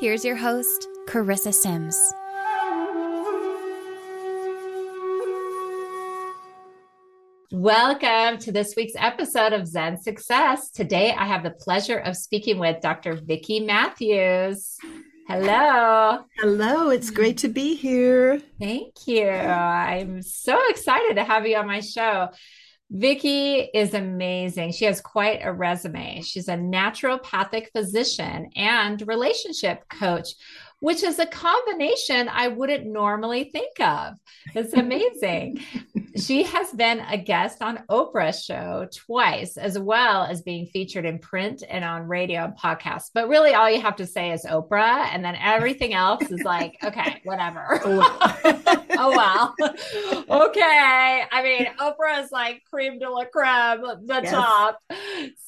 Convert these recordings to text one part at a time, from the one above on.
Here's your host, Carissa Sims. Welcome to this week's episode of Zen Success. Today I have the pleasure of speaking with Dr. Vicki Matthews. Hello. Hello, it's great to be here. Thank you. I'm so excited to have you on my show. Vicki is amazing. She has quite a resume. She's a naturopathic physician and relationship coach which is a combination I wouldn't normally think of. It's amazing. she has been a guest on Oprah's show twice, as well as being featured in print and on radio and podcasts. But really, all you have to say is Oprah, and then everything else is like, okay, whatever. Oh, wow. okay. I mean, Oprah is like cream de la creme, the yes. top.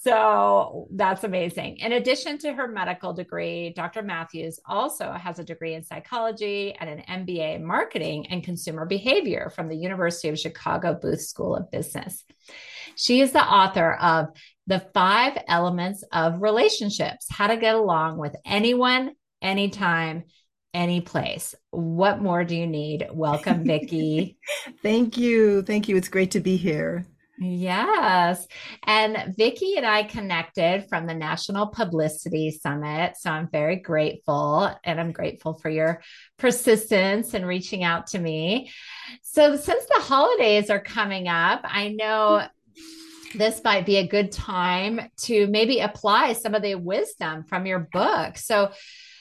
So that's amazing. In addition to her medical degree, Dr. Matthews also has a degree in psychology and an MBA in marketing and consumer behavior from the University of Chicago Booth School of Business. She is the author of The Five Elements of Relationships How to Get Along with Anyone, Anytime, any place. What more do you need? Welcome, Vicki. Thank you. Thank you. It's great to be here. Yes. And Vicki and I connected from the National Publicity Summit. So I'm very grateful and I'm grateful for your persistence and reaching out to me. So since the holidays are coming up, I know this might be a good time to maybe apply some of the wisdom from your book. So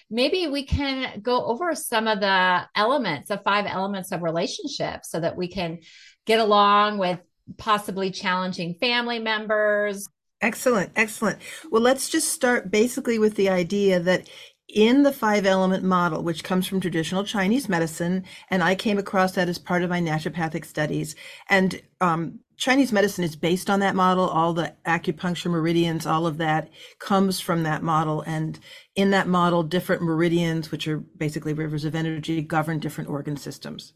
maybe we can go over some of the elements, the five elements of relationships so that we can get along with possibly challenging family members. Excellent, excellent. Well, let's just start basically with the idea that in the five element model, which comes from traditional Chinese medicine, and I came across that as part of my naturopathic studies. And um, Chinese medicine is based on that model. All the acupuncture meridians, all of that comes from that model. And in that model, different meridians, which are basically rivers of energy, govern different organ systems.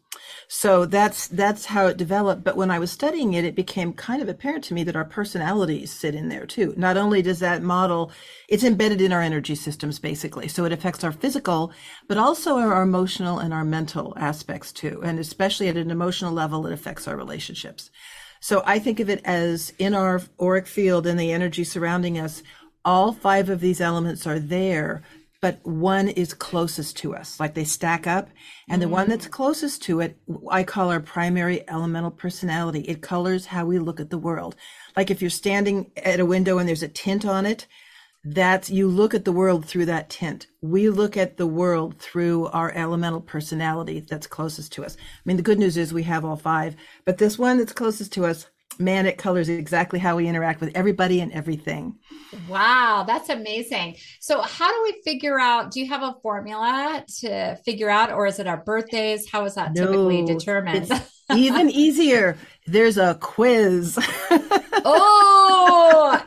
So that's that's how it developed. But when I was studying it, it became kind of apparent to me that our personalities sit in there too. Not only does that model, it's embedded in our energy systems basically, so it affects our physical, but also our emotional and our mental aspects too. And especially at an emotional level, it affects our relationships. So I think of it as in our auric field and the energy surrounding us, all five of these elements are there, but one is closest to us, like they stack up. And mm the one that's mm. closest to it, I call our primary elemental personality. It colors how we look at the world. Like if you're standing at a window and there's a tint on it, that's you look at the world through that tint. We look at the world through our elemental personality that's closest to us. I mean, the good news is we have all five, but this one that's closest to us, man, it colors exactly how we interact with everybody and everything. Wow, that's amazing. So, how do we figure out? Do you have a formula to figure out, or is it our birthdays? How is that no, typically determined? even easier. There's a quiz. oh,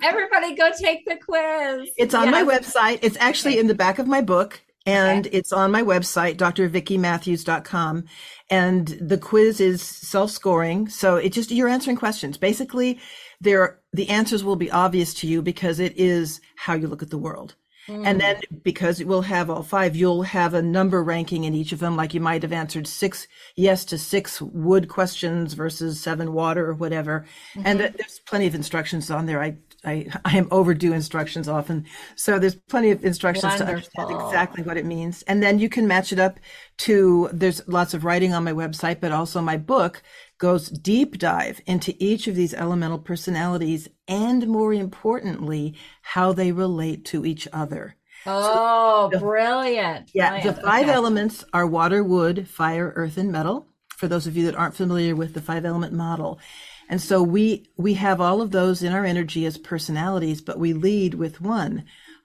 everybody go take the quiz. It's on yes. my website. It's actually okay. in the back of my book and okay. it's on my website, drvickimatthews.com. And the quiz is self-scoring. So it just, you're answering questions. Basically, there, the answers will be obvious to you because it is how you look at the world. Mm. And then because we'll have all five, you'll have a number ranking in each of them. Like you might have answered six yes to six wood questions versus seven water or whatever. Mm-hmm. And there's plenty of instructions on there. I, I, I am overdue instructions often. So there's plenty of instructions Wonderful. to understand exactly what it means. And then you can match it up to, there's lots of writing on my website, but also my book goes deep dive into each of these elemental personalities and more importantly, how they relate to each other. Oh, so brilliant. Yeah. Brilliant. The five okay. elements are water, wood, fire, earth, and metal. For those of you that aren't familiar with the five element model. And so we, we have all of those in our energy as personalities, but we lead with one.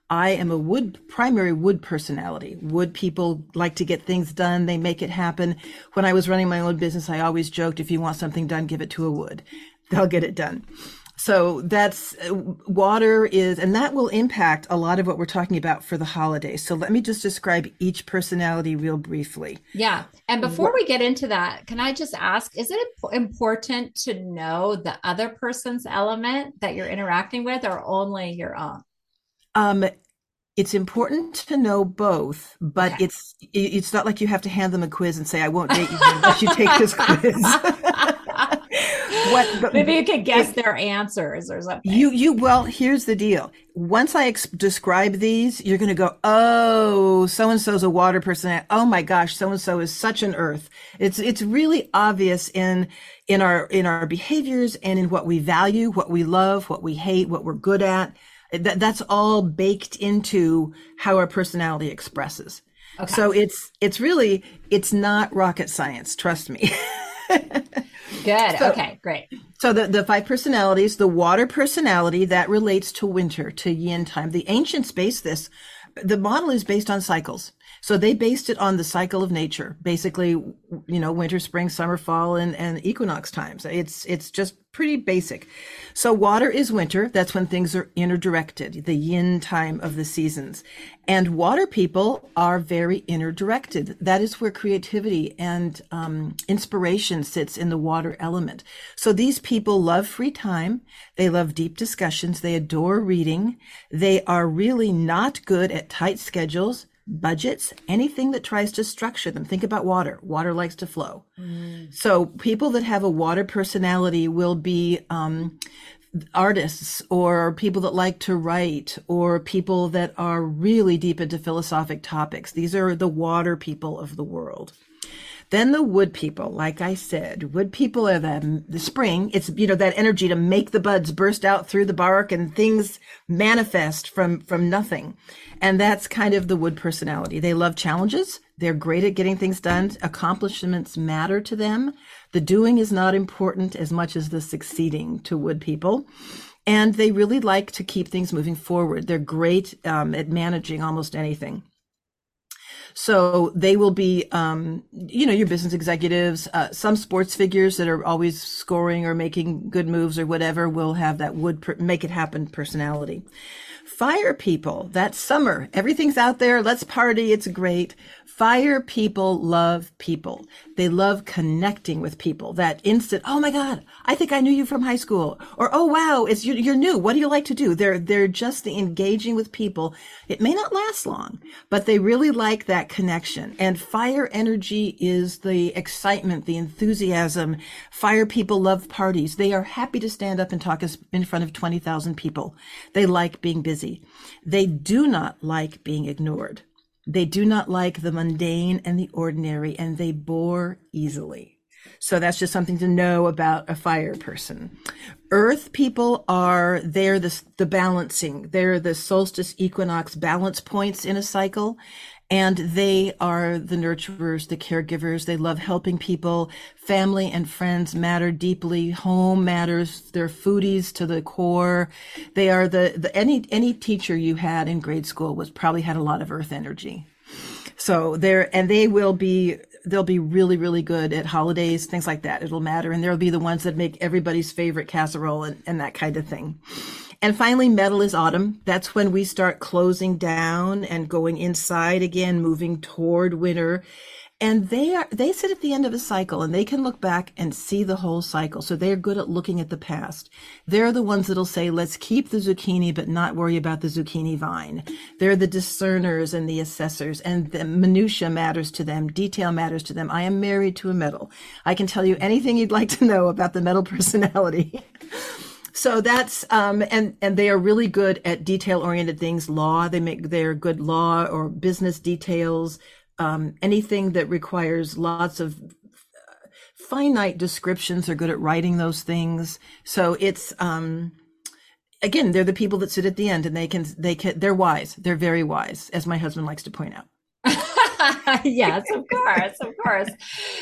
I am a wood, primary wood personality. Wood people like to get things done. They make it happen. When I was running my own business, I always joked, if you want something done, give it to a wood. They'll get it done. So that's uh, water is, and that will impact a lot of what we're talking about for the holidays. So let me just describe each personality real briefly. Yeah. And before we get into that, can I just ask, is it important to know the other person's element that you're interacting with or only your own? Um, it's important to know both, but okay. it's it's not like you have to hand them a quiz and say, "I won't date you unless you take this quiz." what maybe you could guess it, their answers or something. You you well, here's the deal. Once I ex- describe these, you're going to go, "Oh, so and so's a water person. Oh my gosh, so and so is such an earth." It's it's really obvious in in our in our behaviors and in what we value, what we love, what we hate, what we're good at that, that's all baked into how our personality expresses. Okay. So it's it's really it's not rocket science, trust me. Good. So, okay, great. So the, the five personalities, the water personality that relates to winter, to yin time. The ancients based this. The model is based on cycles. So they based it on the cycle of nature, basically, you know, winter, spring, summer, fall, and, and equinox times. It's, it's just pretty basic. So water is winter. That's when things are inner directed, the yin time of the seasons. And water people are very inner directed. That is where creativity and um, inspiration sits in the water element. So these people love free time. They love deep discussions. They adore reading. They are really not good at tight schedules budgets, anything that tries to structure them. Think about water. Water likes to flow. Mm. So people that have a water personality will be um, artists or people that like to write or people that are really deep into philosophic topics. These are the water people of the world. Then the wood people, like I said, wood people are the, the spring. It's, you know, that energy to make the buds burst out through the bark and things manifest from, from nothing. And that's kind of the wood personality. They love challenges. They're great at getting things done. Accomplishments matter to them. The doing is not important as much as the succeeding to wood people. And they really like to keep things moving forward. They're great um, at managing almost anything. So they will be, um, you know, your business executives, uh, some sports figures that are always scoring or making good moves or whatever will have that would make it happen personality. Fire people, that summer, everything's out there. Let's party. It's great. Fire people love people. They love connecting with people. That instant, oh my God, I think I knew you from high school. Or, oh wow, it's you, you're new. What do you like to do? They're, they're just engaging with people. It may not last long, but they really like that connection. And fire energy is the excitement, the enthusiasm. Fire people love parties. They are happy to stand up and talk in front of 20,000 people. They like being busy. They do not like being ignored. They do not like the mundane and the ordinary, and they bore easily. So that's just something to know about a fire person. Earth people are, they're the, the balancing. They're the solstice equinox balance points in a cycle and they are the nurturers, the caregivers. They love helping people. Family and friends matter deeply. Home matters. They're foodies to the core. They are the, the any any teacher you had in grade school was probably had a lot of earth energy. So they're and they will be they'll be really really good at holidays things like that it'll matter and they'll be the ones that make everybody's favorite casserole and, and that kind of thing and finally, metal is autumn. That's when we start closing down and going inside again, moving toward winter. And they are, they sit at the end of a cycle and they can look back and see the whole cycle. So they're good at looking at the past. They're the ones that'll say, let's keep the zucchini, but not worry about the zucchini vine. They're the discerners and the assessors and the minutia matters to them. Detail matters to them. I am married to a metal. I can tell you anything you'd like to know about the metal personality. So that's um, and and they are really good at detail oriented things. Law, they make their good law or business details. Um, anything that requires lots of uh, finite descriptions. They're good at writing those things. So it's um, again, they're the people that sit at the end and they can they can they're wise. They're very wise, as my husband likes to point out. yes, of course, of course.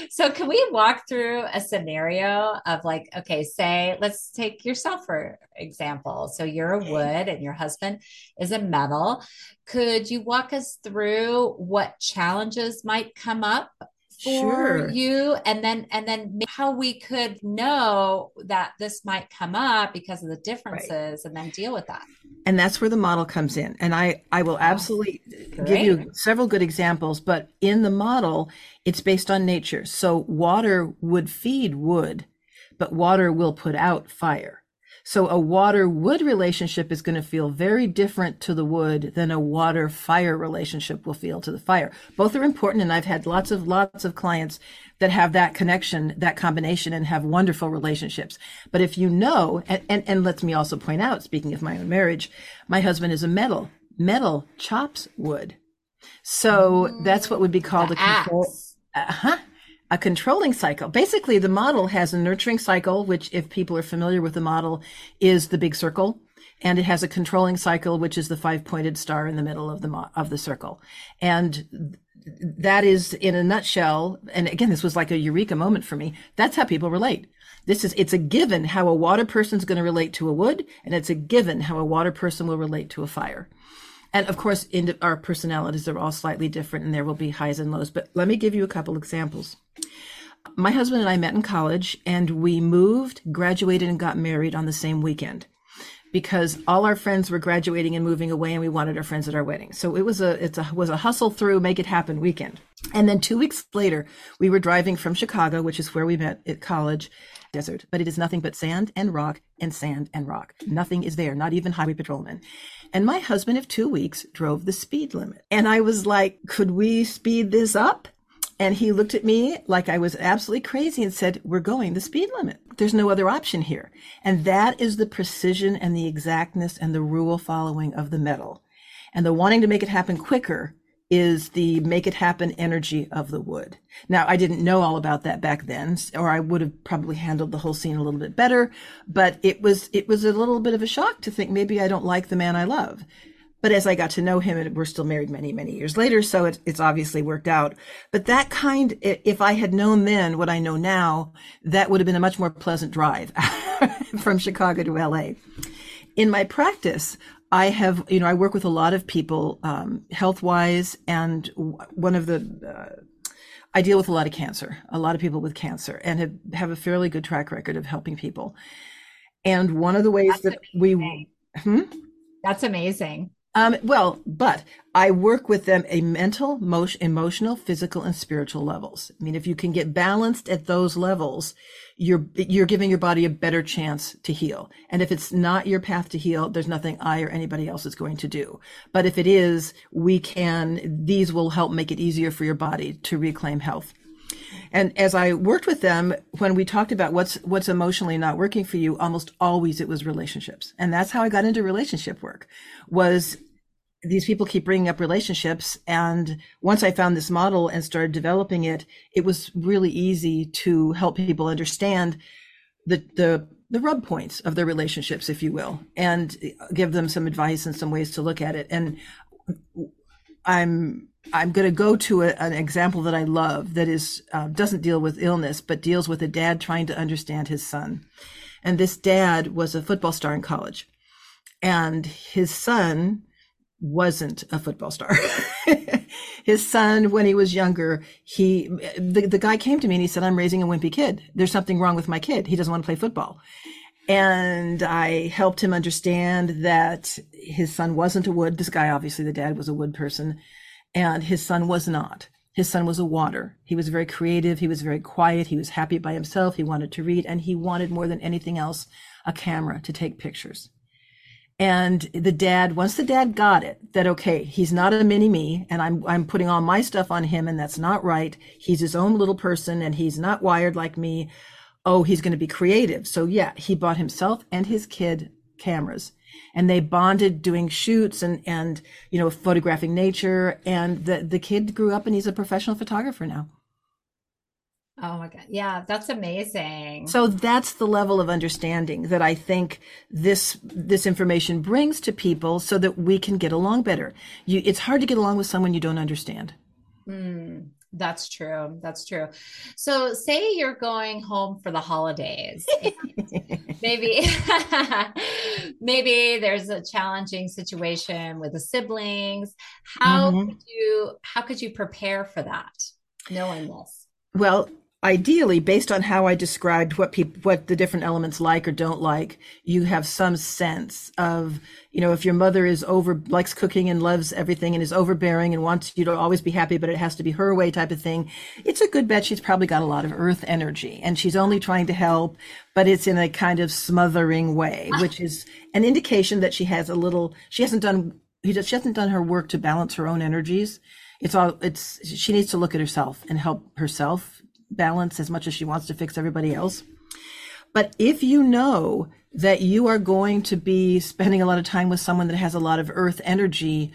So, can we walk through a scenario of like, okay, say, let's take yourself for example. So, you're a wood and your husband is a metal. Could you walk us through what challenges might come up for sure. you and then and then how we could know that this might come up because of the differences right. and then deal with that. And that's where the model comes in. And i i will oh, absolutely oh, give you several good examples but in the model it's based on nature. So water would feed wood but water will put out fire so a water wood relationship is going to feel very different to the wood than a water fire relationship will feel to the fire. Both are important. And I've had lots of, lots of clients that have that connection, that combination and have wonderful relationships. But if you know, and, and, and let me also point out, speaking of my own marriage, my husband is a metal. Metal chops wood. So that's what would be called a control. Uh-huh a controlling cycle. Basically, the model has a nurturing cycle, which, if people are familiar with the model, is the big circle. And it has a controlling cycle, which is the five pointed star in the middle of the, mo- of the circle. And that is in a nutshell. And again, this was like a eureka moment for me. That's how people relate. This is, it's a given how a water person is going to relate to a wood, and it's a given how a water person will relate to a fire. And of course, in our personalities are all slightly different and there will be highs and lows. But let me give you a couple examples. My husband and I met in college and we moved, graduated, and got married on the same weekend because all our friends were graduating and moving away and we wanted our friends at our wedding. So it was a, it's a, was a hustle through, make it happen weekend. And then two weeks later, we were driving from Chicago, which is where we met at college, desert, but it is nothing but sand and rock and sand and rock. Nothing is there, not even highway patrolmen. And my husband of two weeks drove the speed limit. And I was like, could we speed this up? And he looked at me like I was absolutely crazy and said, we're going the speed limit. There's no other option here. And that is the precision and the exactness and the rule following of the metal. And the wanting to make it happen quicker is the make it happen energy of the wood. Now, I didn't know all about that back then, or I would have probably handled the whole scene a little bit better, but it was, it was a little bit of a shock to think maybe I don't like the man I love. But as I got to know him, and we're still married many, many years later, so it, it's obviously worked out. But that kind, if I had known then what I know now, that would have been a much more pleasant drive from Chicago to LA. In my practice, I have, you know, I work with a lot of people, um, health wise, and one of the, uh, I deal with a lot of cancer, a lot of people with cancer, and have, have a fairly good track record of helping people. And one of the ways That's that amazing. we, hmm? That's amazing. Um, well, but I work with them a mental, motion, emotional, physical, and spiritual levels. I mean, if you can get balanced at those levels, you're you're giving your body a better chance to heal. And if it's not your path to heal, there's nothing I or anybody else is going to do. But if it is, we can. These will help make it easier for your body to reclaim health. And as I worked with them, when we talked about what's what's emotionally not working for you, almost always it was relationships. And that's how I got into relationship work. Was these people keep bringing up relationships and once i found this model and started developing it it was really easy to help people understand the the the rub points of their relationships if you will and give them some advice and some ways to look at it and i'm I'm going to go to a, an example that I love that is uh, doesn't deal with illness, but deals with a dad trying to understand his son. And this dad was a football star in college, and his son wasn't a football star. his son, when he was younger, he the, the guy came to me and he said, "I'm raising a wimpy kid. There's something wrong with my kid. He doesn't want to play football." And I helped him understand that his son wasn't a wood. This guy, obviously, the dad was a wood person and his son was not. His son was a water. He was very creative. He was very quiet. He was happy by himself. He wanted to read, and he wanted more than anything else a camera to take pictures. And the dad, once the dad got it, that okay, he's not a mini me, and I'm I'm putting all my stuff on him, and that's not right. He's his own little person, and he's not wired like me. Oh, he's going to be creative. So yeah, he bought himself and his kid cameras and they bonded doing shoots and and you know photographing nature and the the kid grew up and he's a professional photographer now Oh my God. Yeah, that's amazing. So that's the level of understanding that I think this this information brings to people so that we can get along better. You it's hard to get along with someone you don't understand. Mm, that's true. That's true. So, say you're going home for the holidays. maybe, maybe there's a challenging situation with the siblings. How mm-hmm. could you how could you prepare for that, knowing this? Well, ideally based on how i described what people what the different elements like or don't like you have some sense of you know if your mother is over likes cooking and loves everything and is overbearing and wants you to always be happy but it has to be her way type of thing it's a good bet she's probably got a lot of earth energy and she's only trying to help but it's in a kind of smothering way ah. which is an indication that she has a little she hasn't done she hasn't done her work to balance her own energies. It's all it's she needs to look at herself and help herself balance as much as she wants to fix everybody else. But if you know that you are going to be spending a lot of time with someone that has a lot of earth energy,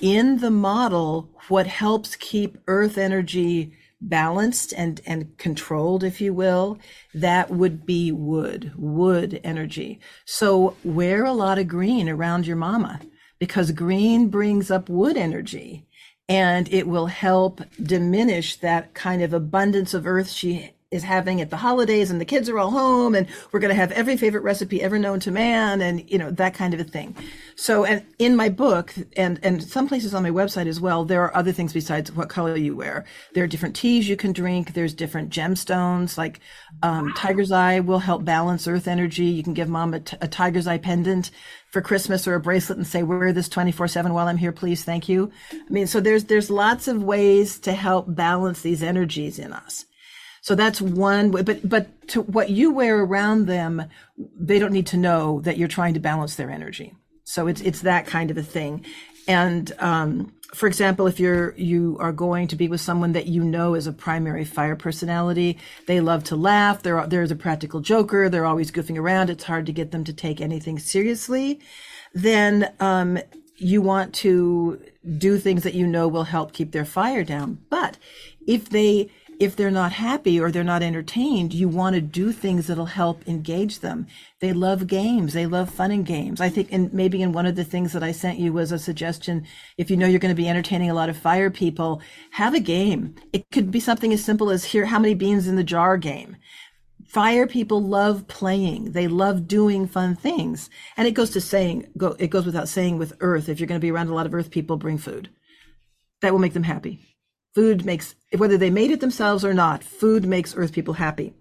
in the model, what helps keep earth energy balanced and, and controlled, if you will, that would be wood, wood energy. So wear a lot of green around your mama because green brings up wood energy and it will help diminish that kind of abundance of earth she is having at the holidays and the kids are all home and we're going to have every favorite recipe ever known to man and you know that kind of a thing so and in my book and and some places on my website as well there are other things besides what color you wear there are different teas you can drink there's different gemstones like um, tiger's eye will help balance earth energy you can give mom a, t- a tiger's eye pendant for Christmas or a bracelet and say, wear this 24 seven while I'm here, please. Thank you. I mean, so there's, there's lots of ways to help balance these energies in us. So that's one way, but, but to what you wear around them, they don't need to know that you're trying to balance their energy. So it's, it's that kind of a thing. And, um, for example, if you're you are going to be with someone that you know is a primary fire personality, they love to laugh. They're there's a practical joker. They're always goofing around. It's hard to get them to take anything seriously. Then um, you want to do things that you know will help keep their fire down. But if they if they're not happy or they're not entertained, you want to do things that'll help engage them. They love games. They love fun and games. I think, and maybe in one of the things that I sent you was a suggestion. If you know you're going to be entertaining a lot of fire people, have a game. It could be something as simple as here, how many beans in the jar game. Fire people love playing. They love doing fun things. And it goes to saying, go, it goes without saying with earth. If you're going to be around a lot of earth people, bring food. That will make them happy Food makes, whether they made it themselves or not, food makes earth people happy.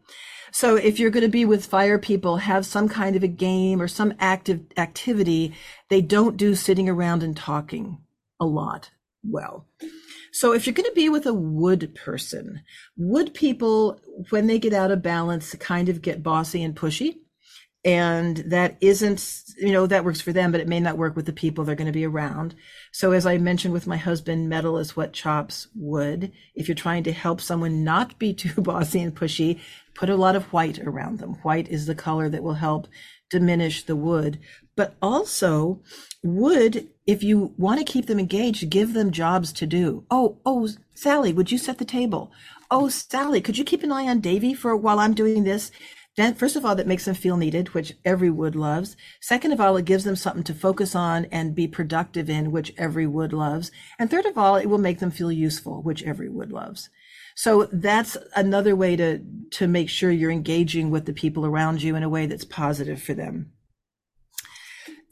So if you're going to be with fire people, have some kind of a game or some active activity. They don't do sitting around and talking a lot well. So if you're going to be with a wood person, wood people, when they get out of balance, kind of get bossy and pushy and that isn't you know that works for them but it may not work with the people they're going to be around. So as i mentioned with my husband metal is what chops wood. If you're trying to help someone not be too bossy and pushy put a lot of white around them. White is the color that will help diminish the wood. But also wood if you want to keep them engaged give them jobs to do. Oh oh sally would you set the table? Oh sally could you keep an eye on davy for while i'm doing this then, first of all, that makes them feel needed, which every wood loves. Second of all, it gives them something to focus on and be productive in, which every wood loves. And third of all, it will make them feel useful, which every wood loves. So that's another way to, to make sure you're engaging with the people around you in a way that's positive for them.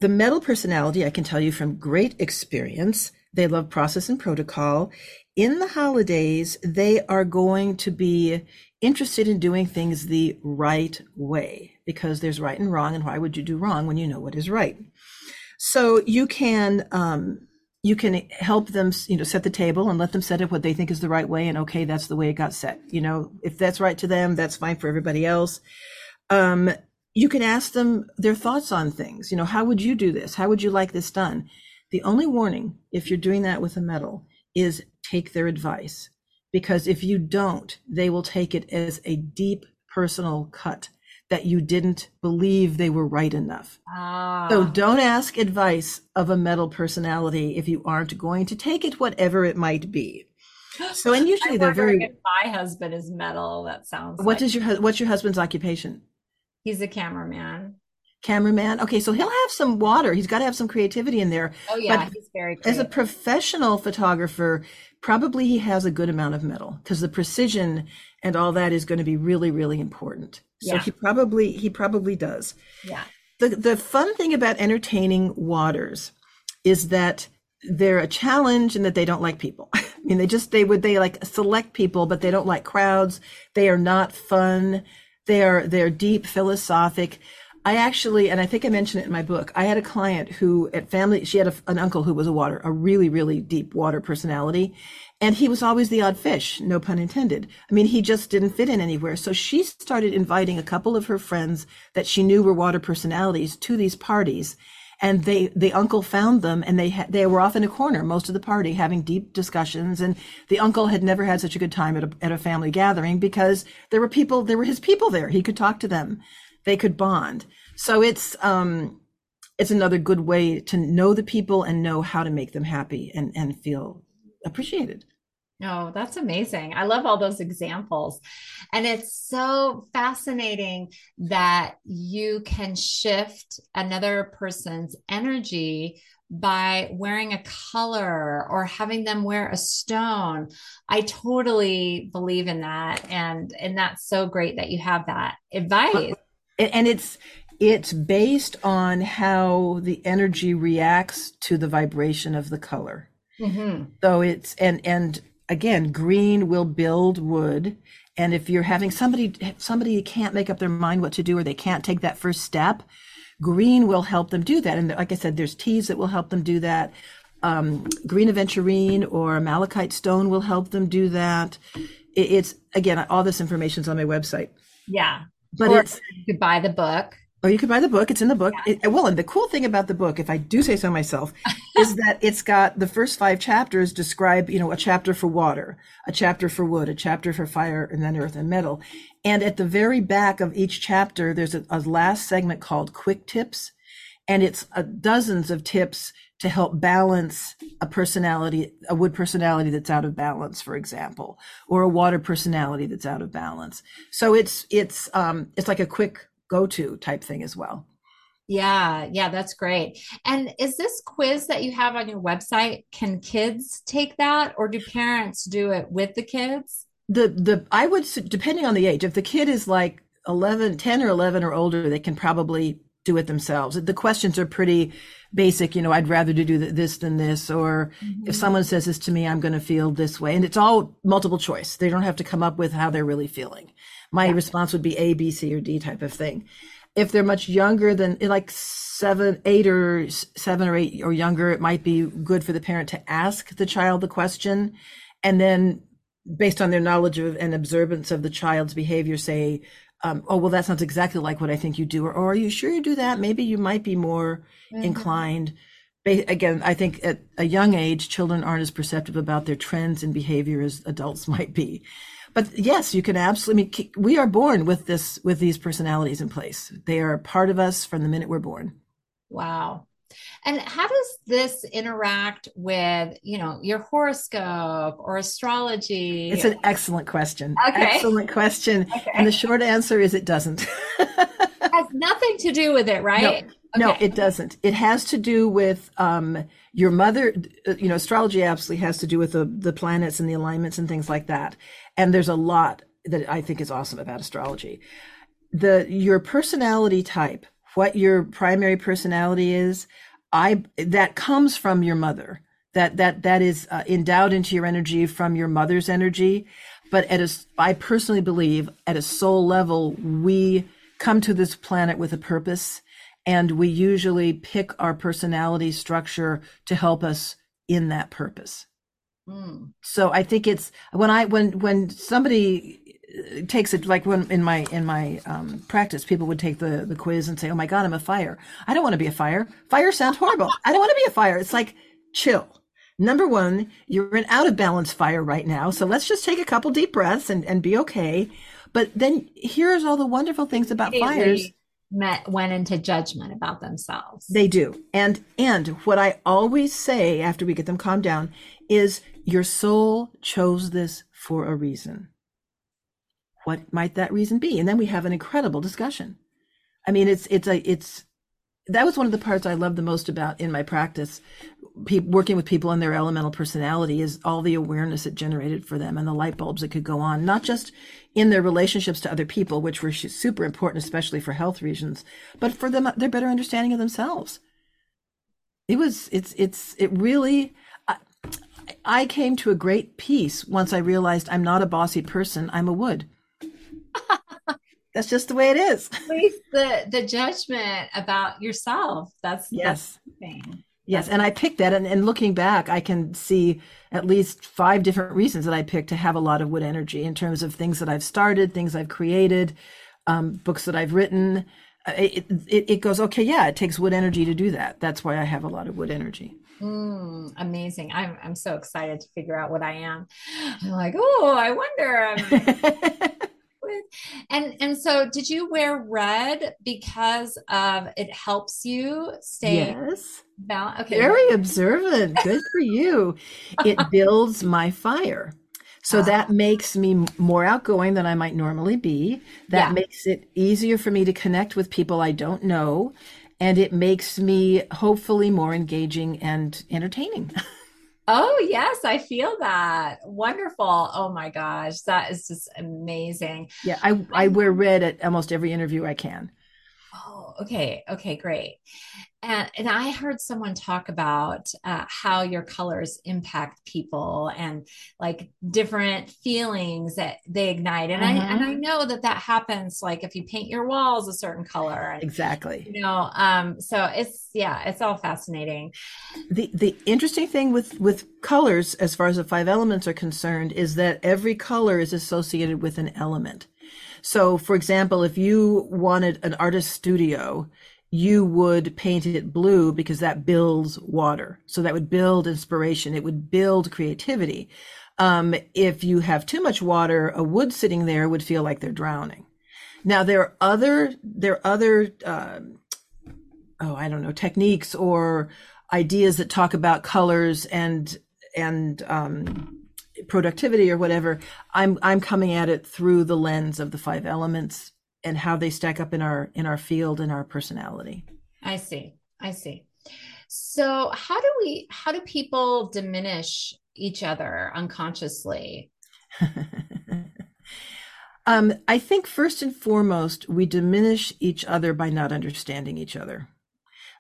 The metal personality, I can tell you from great experience, they love process and protocol. In the holidays, they are going to be interested in doing things the right way because there's right and wrong and why would you do wrong when you know what is right? So you can um, you can help them you know set the table and let them set it what they think is the right way and okay that's the way it got set. You know if that's right to them that's fine for everybody else. Um, you can ask them their thoughts on things. You know how would you do this? How would you like this done? The only warning if you're doing that with a metal is take their advice because if you don't, they will take it as a deep personal cut that you didn't believe they were right enough. Ah. So don't ask advice of a metal personality if you aren't going to take it, whatever it might be. So, and usually they're very. my husband is metal. That sounds. What like... is your what's your husband's occupation? He's a cameraman. Cameraman. Okay, so he'll have some water. He's got to have some creativity in there. Oh yeah, but he's very creative. as a professional photographer. Probably he has a good amount of metal because the precision and all that is going to be really, really important. So yeah. he probably he probably does. Yeah. The the fun thing about entertaining waters is that they're a challenge and that they don't like people. I mean, they just they would they like select people, but they don't like crowds. They are not fun. They are they're deep philosophic. I actually, and I think I mentioned it in my book. I had a client who, at family, she had a, an uncle who was a water, a really, really deep water personality, and he was always the odd fish, no pun intended. I mean, he just didn't fit in anywhere. So she started inviting a couple of her friends that she knew were water personalities to these parties, and they the uncle found them and they ha- they were off in a corner most of the party having deep discussions and the uncle had never had such a good time at a, at a family gathering because there were people there were his people there he could talk to them they could bond. So it's um, it's another good way to know the people and know how to make them happy and and feel appreciated. Oh, that's amazing. I love all those examples. And it's so fascinating that you can shift another person's energy by wearing a color or having them wear a stone. I totally believe in that and and that's so great that you have that advice and it's it's based on how the energy reacts to the vibration of the color. Mm-hmm. So it's and and again, green will build wood. And if you're having somebody somebody can't make up their mind what to do or they can't take that first step, green will help them do that. And like I said, there's teas that will help them do that. Um, green aventurine or malachite stone will help them do that. It's again, all this information is on my website. Yeah, but or it's you could buy the book. Oh, you could buy the book. It's in the book. Yeah. It, well, and the cool thing about the book, if I do say so myself, is that it's got the first five chapters describe, you know, a chapter for water, a chapter for wood, a chapter for fire, and then earth and metal. And at the very back of each chapter, there's a, a last segment called Quick Tips, and it's uh, dozens of tips to help balance a personality, a wood personality that's out of balance, for example, or a water personality that's out of balance. So it's it's um, it's like a quick go-to type thing as well. Yeah, yeah, that's great. And is this quiz that you have on your website? Can kids take that, or do parents do it with the kids? The the I would depending on the age. If the kid is like 11, 10 or 11 or older, they can probably do it themselves. The questions are pretty basic, you know, I'd rather do this than this. Or mm-hmm. if someone says this to me, I'm going to feel this way. And it's all multiple choice. They don't have to come up with how they're really feeling. My yeah. response would be A, B, C, or D type of thing. If they're much younger than like seven, eight or seven or eight or younger, it might be good for the parent to ask the child the question and then based on their knowledge of and observance of the child's behavior, say, um, oh, well, that sounds exactly like what I think you do. Or, or are you sure you do that? Maybe you might be more mm-hmm. inclined. Again, I think at a young age, children aren't as perceptive about their trends and behavior as adults might be. But yes, you can absolutely. we are born with this, with these personalities in place. They are a part of us from the minute we're born. Wow. And how does this interact with, you know, your horoscope or astrology? It's an excellent question. Okay. Excellent question. Okay. And the short answer is it doesn't. has nothing to do with it, right? No, okay. no, it doesn't. It has to do with um, your mother. You know, astrology absolutely has to do with the the planets and the alignments and things like that. And there's a lot that I think is awesome about astrology. The your personality type, what your primary personality is, I that comes from your mother. That that that is uh, endowed into your energy from your mother's energy. But at a, I personally believe at a soul level, we come to this planet with a purpose, and we usually pick our personality structure to help us in that purpose. Mm. So I think it's when I when when somebody takes it like when in my in my um, practice people would take the the quiz and say oh my god i'm a fire. I don't want to be a fire. Fire sounds horrible. I don't want to be a fire. It's like chill. Number one you're an out of balance fire right now so let's just take a couple deep breaths and, and be okay. But then here's all the wonderful things about fires. met went into judgment about themselves. They do. And and what i always say after we get them calmed down is your soul chose this for a reason what might that reason be? And then we have an incredible discussion. I mean, it's it's a it's that was one of the parts I love the most about in my practice. Pe- working with people and their elemental personality is all the awareness it generated for them and the light bulbs that could go on, not just in their relationships to other people, which were super important, especially for health reasons, but for them, their better understanding of themselves. It was, it's, it's, it really, I, I came to a great peace once I realized I'm not a bossy person. I'm a wood. That's just the way it is. the the judgment about yourself. That's yes. That's yes, and I picked that, and, and looking back, I can see at least five different reasons that I picked to have a lot of wood energy in terms of things that I've started, things I've created, um, books that I've written. Uh, it, it, it goes okay. Yeah, it takes wood energy to do that. That's why I have a lot of wood energy. Mm, amazing. I'm, I'm so excited to figure out what I am. I'm like, oh, I wonder. And and so did you wear red because of it helps you stay yes. balanced? Okay. Very observant. Good for you. It builds my fire. So ah. that makes me more outgoing than I might normally be. That yeah. makes it easier for me to connect with people I don't know. And it makes me hopefully more engaging and entertaining. Oh, yes, I feel that. Wonderful. Oh my gosh, that is just amazing. Yeah, I, I wear red at almost every interview I can. Oh, okay. Okay, great. And, and I heard someone talk about uh, how your colors impact people and like different feelings that they ignite. And I and I mm-hmm. know that that happens like if you paint your walls a certain color. And, exactly. You know, um, so it's yeah, it's all fascinating. The the interesting thing with with colors, as far as the five elements are concerned, is that every color is associated with an element. So, for example, if you wanted an artist studio, you would paint it blue because that builds water. So that would build inspiration. It would build creativity. Um, if you have too much water, a wood sitting there would feel like they're drowning. Now there are other there are other uh, oh I don't know techniques or ideas that talk about colors and and um, productivity or whatever, I'm I'm coming at it through the lens of the five elements and how they stack up in our in our field and our personality. I see. I see. So how do we how do people diminish each other unconsciously? um, I think first and foremost, we diminish each other by not understanding each other.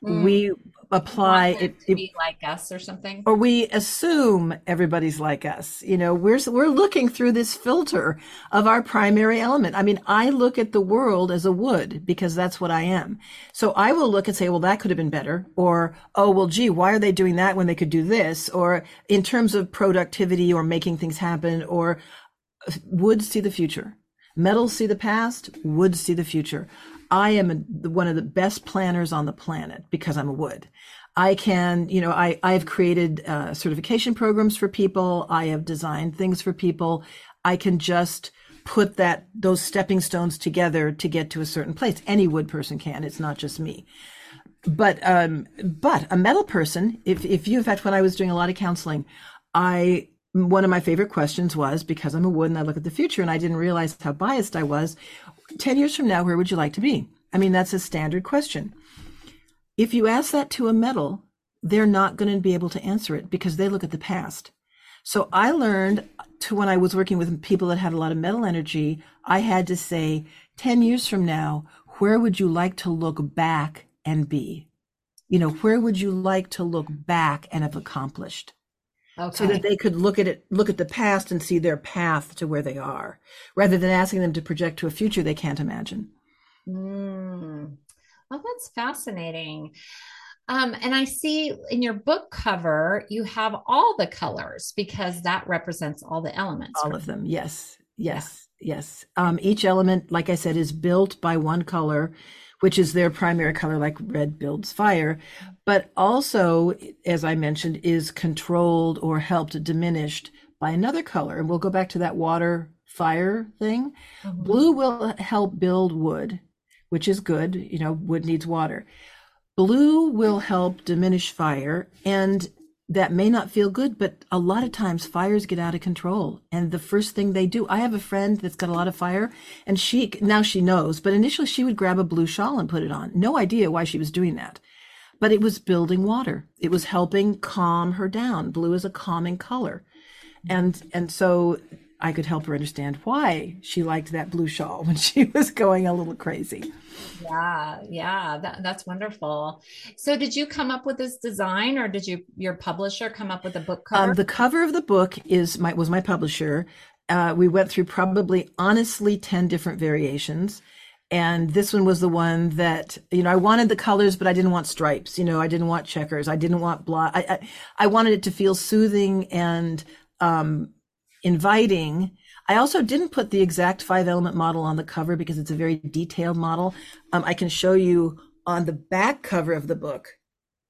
Mm. We apply it to be like us or something, or we assume everybody's like us. You know, we're we're looking through this filter of our primary element. I mean, I look at the world as a wood because that's what I am. So I will look and say, well, that could have been better, or oh, well, gee, why are they doing that when they could do this? Or in terms of productivity or making things happen, or uh, wood see the future. Metals see the past, wood see the future. I am a, one of the best planners on the planet because I'm a wood. I can, you know, I, I've created uh, certification programs for people. I have designed things for people. I can just put that, those stepping stones together to get to a certain place. Any wood person can. It's not just me. But, um, but a metal person, if, if you, in fact, when I was doing a lot of counseling, I, one of my favorite questions was because I'm a wood and I look at the future and I didn't realize how biased I was 10 years from now, where would you like to be? I mean, that's a standard question. If you ask that to a metal, they're not going to be able to answer it because they look at the past. So I learned to when I was working with people that had a lot of metal energy, I had to say, 10 years from now, where would you like to look back and be? You know, where would you like to look back and have accomplished? Okay. so that they could look at it, look at the past and see their path to where they are, rather than asking them to project to a future they can't imagine. Mm. Well, that's fascinating. Um, and I see in your book cover, you have all the colors because that represents all the elements. All right? of them. Yes. Yes. Yeah. Yes. Um, each element, like I said, is built by one color which is their primary color, like red builds fire, but also, as I mentioned, is controlled or helped diminished by another color. And we'll go back to that water fire thing. Mm-hmm. Blue will help build wood, which is good. You know, wood needs water. Blue will help diminish fire. And that may not feel good, but a lot of times fires get out of control. And the first thing they do, I have a friend that's got a lot of fire and she, now she knows, but initially she would grab a blue shawl and put it on. No idea why she was doing that. But it was building water. It was helping calm her down. Blue is a calming color. And, and so I could help her understand why she liked that blue shawl when she was going a little crazy. Yeah, yeah, that, that's wonderful. So, did you come up with this design, or did you your publisher come up with a book cover? Um, the cover of the book is my was my publisher. Uh, we went through probably honestly ten different variations, and this one was the one that you know I wanted the colors, but I didn't want stripes. You know, I didn't want checkers. I didn't want blah. I I, I wanted it to feel soothing and um, inviting. I also didn't put the exact five element model on the cover because it's a very detailed model. Um, I can show you on the back cover of the book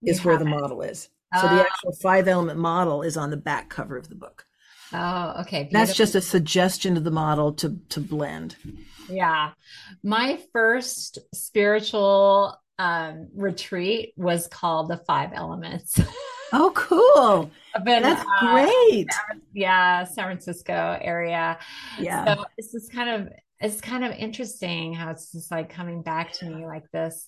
is where the it. model is. So the ah. actual five element model is on the back cover of the book. Oh, okay. Beautiful. That's just a suggestion of the model to to blend. Yeah. My first spiritual um, retreat was called the Five Elements. Oh, cool. Been, That's uh, great. yeah, San Francisco area. Yeah. So this is kind of it's kind of interesting how it's just like coming back to me like this.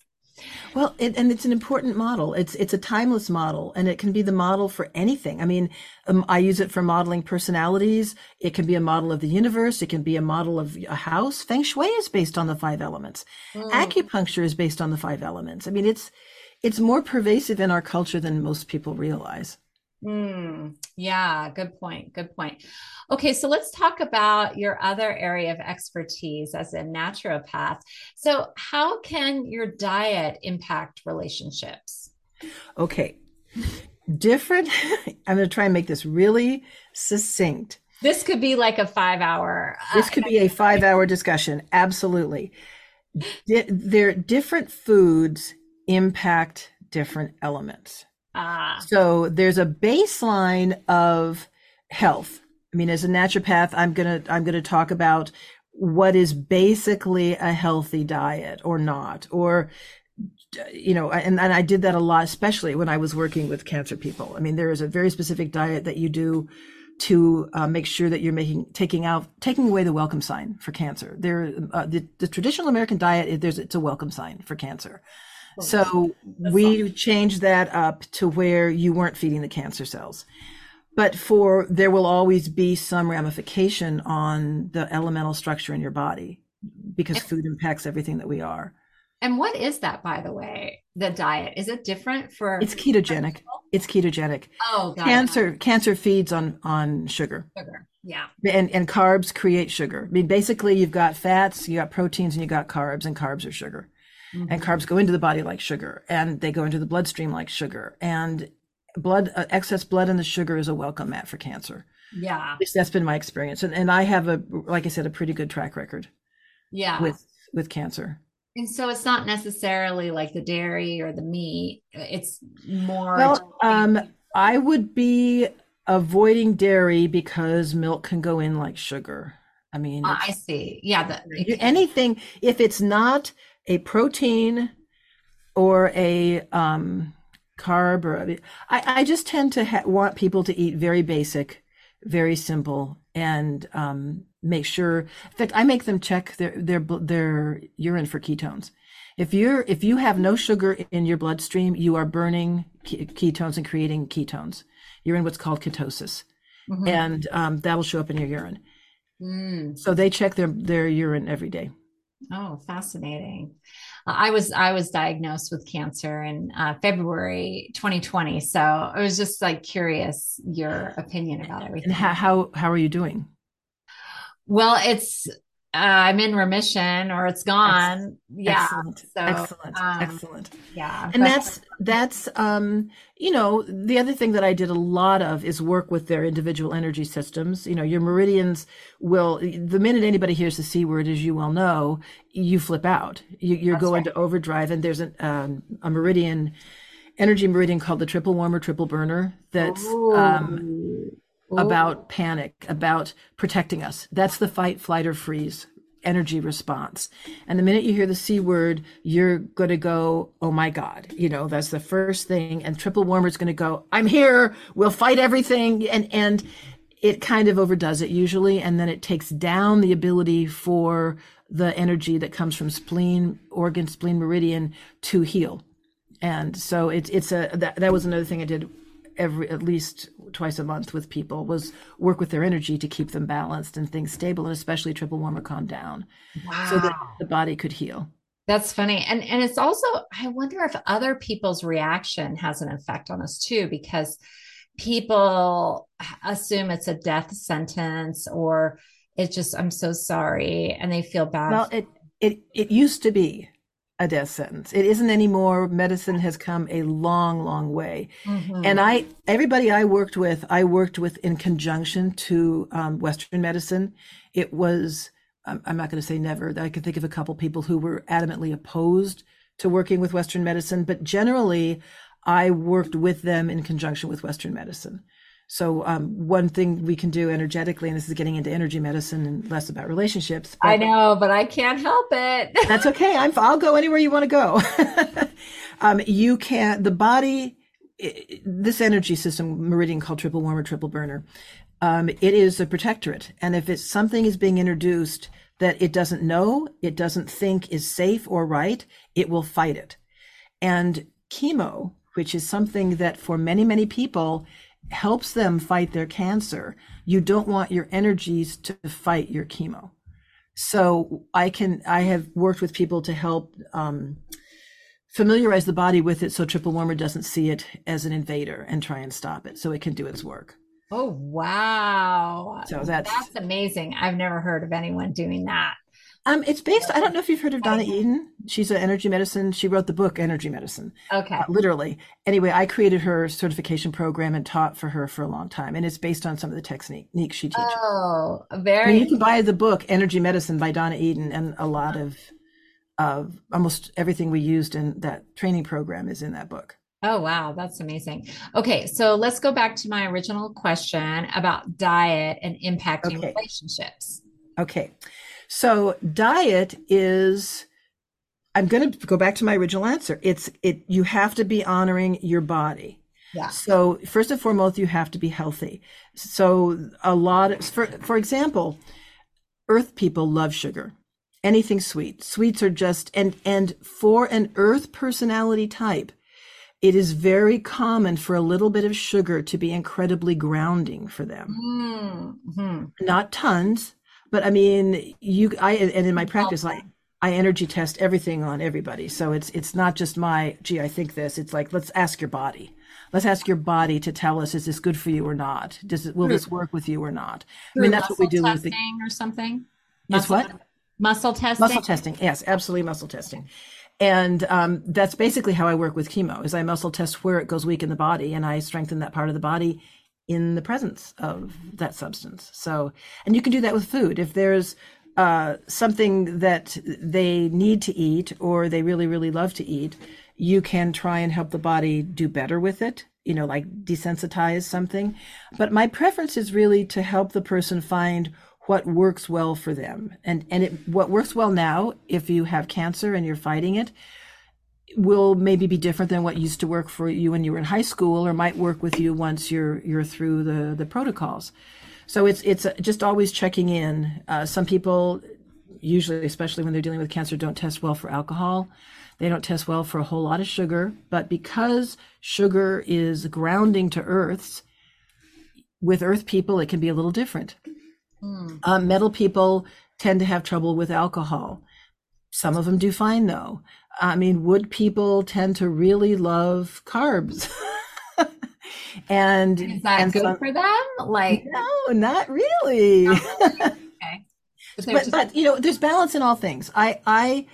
Well, it, and it's an important model. It's it's a timeless model, and it can be the model for anything. I mean, um, I use it for modeling personalities. It can be a model of the universe. It can be a model of a house. Feng Shui is based on the five elements. Mm. Acupuncture is based on the five elements. I mean, it's it's more pervasive in our culture than most people realize. Mm, yeah, good point. Good point. Okay, so let's talk about your other area of expertise as a naturopath. So, how can your diet impact relationships? Okay, different. I'm going to try and make this really succinct. This could be like a five hour. Uh, this could be a five hour discussion. Absolutely. Di- there, different foods impact different elements. Ah. So there's a baseline of health. I mean, as a naturopath, I'm gonna I'm gonna talk about what is basically a healthy diet or not, or you know, and, and I did that a lot, especially when I was working with cancer people. I mean, there is a very specific diet that you do to uh, make sure that you're making taking out taking away the welcome sign for cancer. There, uh, the, the traditional American diet, there's it's a welcome sign for cancer. So we changed that up to where you weren't feeding the cancer cells. But for there will always be some ramification on the elemental structure in your body because food impacts everything that we are. And what is that, by the way? The diet is it different for? It's ketogenic. It's ketogenic. Oh, cancer it. cancer feeds on on sugar. Sugar, yeah. And and carbs create sugar. I mean, basically, you've got fats, you got proteins, and you got carbs, and carbs are sugar. Mm-hmm. And carbs go into the body like sugar, and they go into the bloodstream like sugar. And blood, uh, excess blood in the sugar is a welcome mat for cancer. Yeah. That's been my experience. And, and I have a, like I said, a pretty good track record. Yeah. With, with cancer. And so it's not necessarily like the dairy or the meat. It's more. Well, um, I would be avoiding dairy because milk can go in like sugar. I mean, I see. Yeah. The, anything, if it's not a protein or a um, carb or I, I just tend to ha- want people to eat very basic, very simple, and um, make sure. In fact, I make them check their their their urine for ketones. If you're if you have no sugar in your bloodstream, you are burning ketones and creating ketones. You're in what's called ketosis, mm-hmm. and um, that will show up in your urine. Mm. So they check their their urine every day. Oh, fascinating. Uh, I was I was diagnosed with cancer in uh, February 2020, so I was just like curious your opinion about everything. And how how, how are you doing? Well, it's uh, I'm in remission or it's gone. Yeah. Excellent. So, excellent. Um, excellent. Yeah. And that's, that's, um, you know, the other thing that I did a lot of is work with their individual energy systems. You know, your meridians will, the minute anybody hears the C word, as you well know, you flip out. You, you go right. into overdrive and there's an, um, a meridian, energy meridian called the triple warmer, triple burner that's, um, Oh. about panic, about protecting us. That's the fight, flight, or freeze energy response. And the minute you hear the C word, you're going to go, Oh my God, you know, that's the first thing. And triple warmer is going to go, I'm here. We'll fight everything. And, and it kind of overdoes it usually. And then it takes down the ability for the energy that comes from spleen, organ, spleen, meridian to heal. And so it's, it's a, that, that was another thing I did every at least twice a month with people was work with their energy to keep them balanced and things stable and especially triple warmer calm down wow. so that the body could heal that's funny and and it's also i wonder if other people's reaction has an effect on us too because people assume it's a death sentence or it's just i'm so sorry and they feel bad well it it it used to be a death sentence. It isn't anymore. Medicine has come a long, long way. Mm-hmm. And I, everybody I worked with, I worked with in conjunction to um, Western medicine. It was, I'm not going to say never. That I can think of a couple people who were adamantly opposed to working with Western medicine, but generally, I worked with them in conjunction with Western medicine. So um, one thing we can do energetically, and this is getting into energy medicine and less about relationships. I know, but I can't help it. that's okay. I'm, I'll go anywhere you want to go. um, you can the body, this energy system, meridian called triple warmer, triple burner. Um, it is a protectorate, and if it's something is being introduced that it doesn't know, it doesn't think is safe or right, it will fight it. And chemo, which is something that for many many people helps them fight their cancer, you don't want your energies to fight your chemo. So I can, I have worked with people to help um, familiarize the body with it so triple warmer doesn't see it as an invader and try and stop it so it can do its work. Oh, wow. So that's, that's amazing. I've never heard of anyone doing that. Um, it's based. I don't know if you've heard of Donna Eden. She's an energy medicine. She wrote the book Energy Medicine. Okay. Uh, literally. Anyway, I created her certification program and taught for her for a long time, and it's based on some of the techniques she teaches. Oh, very. Mean, you can buy the book Energy Medicine by Donna Eden, and a lot of of almost everything we used in that training program is in that book. Oh, wow. That's amazing. Okay. So let's go back to my original question about diet and impacting okay. relationships. Okay. So diet is I'm going to go back to my original answer. It's it you have to be honoring your body. Yeah. So first and foremost, you have to be healthy. So a lot of, for for example, earth people love sugar. Anything sweet. Sweets are just and and for an earth personality type, it is very common for a little bit of sugar to be incredibly grounding for them. Mm-hmm. Not tons, but I mean, you, I, and in my practice, I, I energy test everything on everybody. So it's, it's not just my, gee, I think this. It's like, let's ask your body. Let's ask your body to tell us, is this good for you or not? Does it, will this work with you or not? I mean, that's what we do with the, or something. Yes, what? Muscle testing. Muscle testing. Yes, absolutely muscle testing. And um, that's basically how I work with chemo is I muscle test where it goes weak in the body and I strengthen that part of the body in the presence of that substance. So, and you can do that with food. If there's uh, something that they need to eat or they really, really love to eat, you can try and help the body do better with it, you know, like desensitize something. But my preference is really to help the person find what works well for them. And, and it, what works well now, if you have cancer and you're fighting it, will maybe be different than what used to work for you when you were in high school or might work with you once you're you're through the the protocols. So it's it's just always checking in. Uh, some people usually especially when they're dealing with cancer don't test well for alcohol. They don't test well for a whole lot of sugar. But because sugar is grounding to earths with earth people it can be a little different. Mm. um, metal people tend to have trouble with alcohol. Some of them do fine though I mean, wood people tend to really love carbs. and is that and good some, for them? Like, no, not really. okay. But, but, just... but, you know, there's balance in all things. I, I,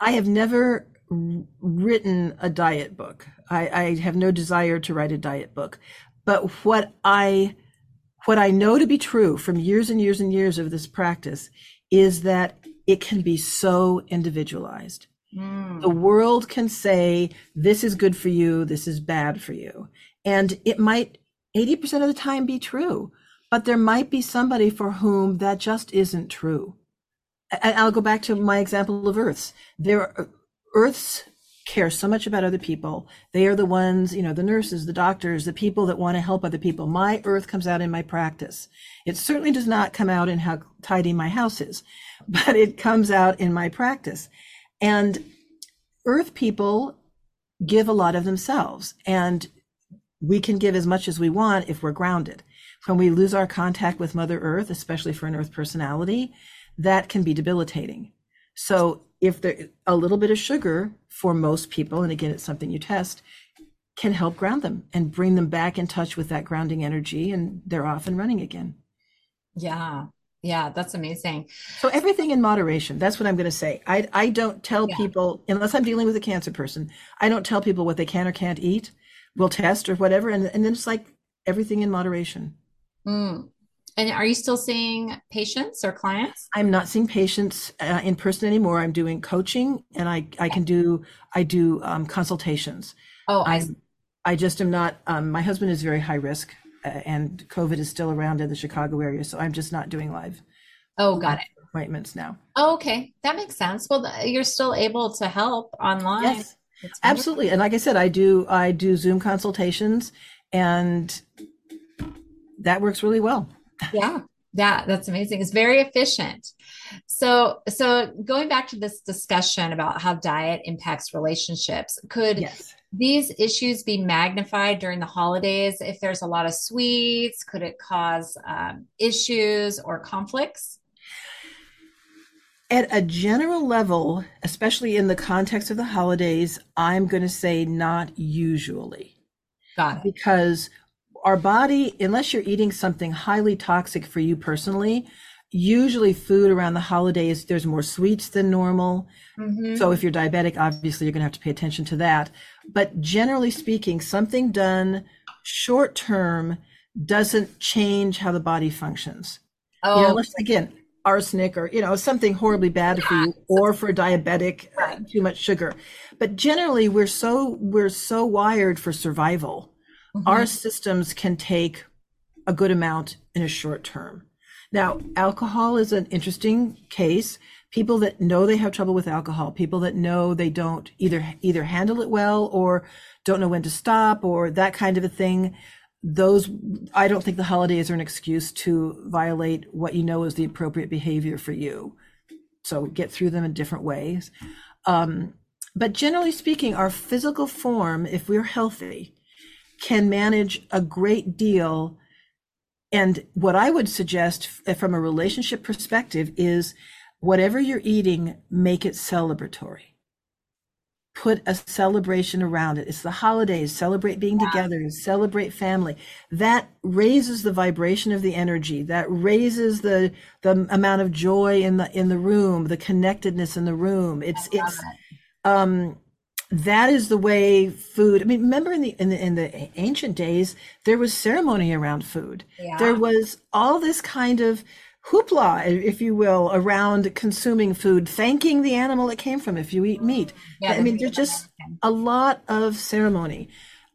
I have never written a diet book. I, I have no desire to write a diet book. But what I, what I know to be true from years and years and years of this practice is that it can be so individualized. Mm. The world can say, this is good for you, this is bad for you. And it might 80% of the time be true, but there might be somebody for whom that just isn't true. I'll go back to my example of Earths. There are Earths care so much about other people. They are the ones, you know, the nurses, the doctors, the people that want to help other people. My earth comes out in my practice. It certainly does not come out in how tidy my house is, but it comes out in my practice. And earth people give a lot of themselves and we can give as much as we want if we're grounded. When we lose our contact with Mother Earth, especially for an earth personality, that can be debilitating. So if there a little bit of sugar for most people, and again, it's something you test, can help ground them and bring them back in touch with that grounding energy, and they're off and running again. Yeah. Yeah, that's amazing. So everything in moderation. That's what I'm going to say. I I don't tell yeah. people unless I'm dealing with a cancer person. I don't tell people what they can or can't eat. We'll test or whatever, and and then it's like everything in moderation. Mm. And are you still seeing patients or clients? I'm not seeing patients uh, in person anymore. I'm doing coaching, and I I can do I do um, consultations. Oh, I I just am not. Um, my husband is very high risk, uh, and COVID is still around in the Chicago area, so I'm just not doing live. Oh, got it. Appointments now. Oh, okay, that makes sense. Well, you're still able to help online. Yes, absolutely. And like I said, I do I do Zoom consultations, and that works really well yeah that that's amazing it's very efficient so so going back to this discussion about how diet impacts relationships could yes. These issues be magnified during the holidays if there's a lot of sweets? Could it cause um, issues or conflicts? At a general level especially in the context of the holidays i'm going to say not usually. Got it. because our body, unless you're eating something highly toxic for you personally, usually food around the holidays, there's more sweets than normal. Mm-hmm. So if you're diabetic, obviously you're going to have to pay attention to that. But generally speaking, something done short term doesn't change how the body functions. Oh. You know, unless, again, arsenic or you know something horribly bad for you or for a diabetic uh, too much sugar but generally we're so we're so wired for survival Mm-hmm. Our systems can take a good amount in a short term. Now, alcohol is an interesting case. People that know they have trouble with alcohol, people that know they don't either either handle it well or don't know when to stop or that kind of a thing, those I don't think the holidays are an excuse to violate what you know is the appropriate behavior for you. So get through them in different ways. Um, but generally speaking, our physical form, if we're healthy, can manage a great deal. And what I would suggest from a relationship perspective is whatever you're eating, make it celebratory. Put a celebration around it. It's the holidays, celebrate being yeah. together, celebrate family. That raises the vibration of the energy. That raises the the amount of joy in the in the room, the connectedness in the room. It's it's um that is the way food i mean remember in the in the in the ancient days there was ceremony around food. Yeah. there was all this kind of hoopla if you will around consuming food thanking the animal it came from if you eat meat. Yeah, i mean there's just a lot of ceremony.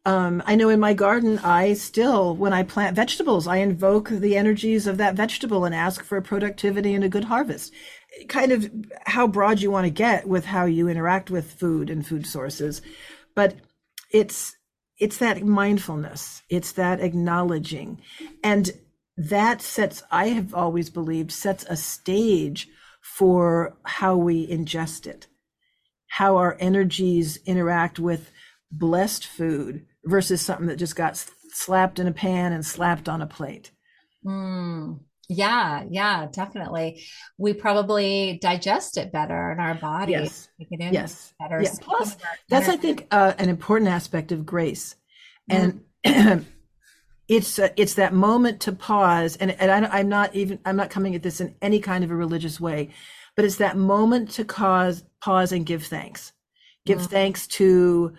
Um, I know in my garden, I still, when I plant vegetables, I invoke the energies of that vegetable and ask for productivity and a good harvest kind of how broad you want to get with how you interact with food and food sources but it's it's that mindfulness it's that acknowledging and that sets i have always believed sets a stage for how we ingest it how our energies interact with blessed food versus something that just got slapped in a pan and slapped on a plate mm. Yeah, yeah, definitely. We probably digest it better in our body. Yes. yes. better. Yeah. Plus, that's, I think, uh, an important aspect of grace. And mm. it's uh, it's that moment to pause. And, and I, I'm not even, I'm not coming at this in any kind of a religious way, but it's that moment to cause, pause and give thanks. Give mm. thanks to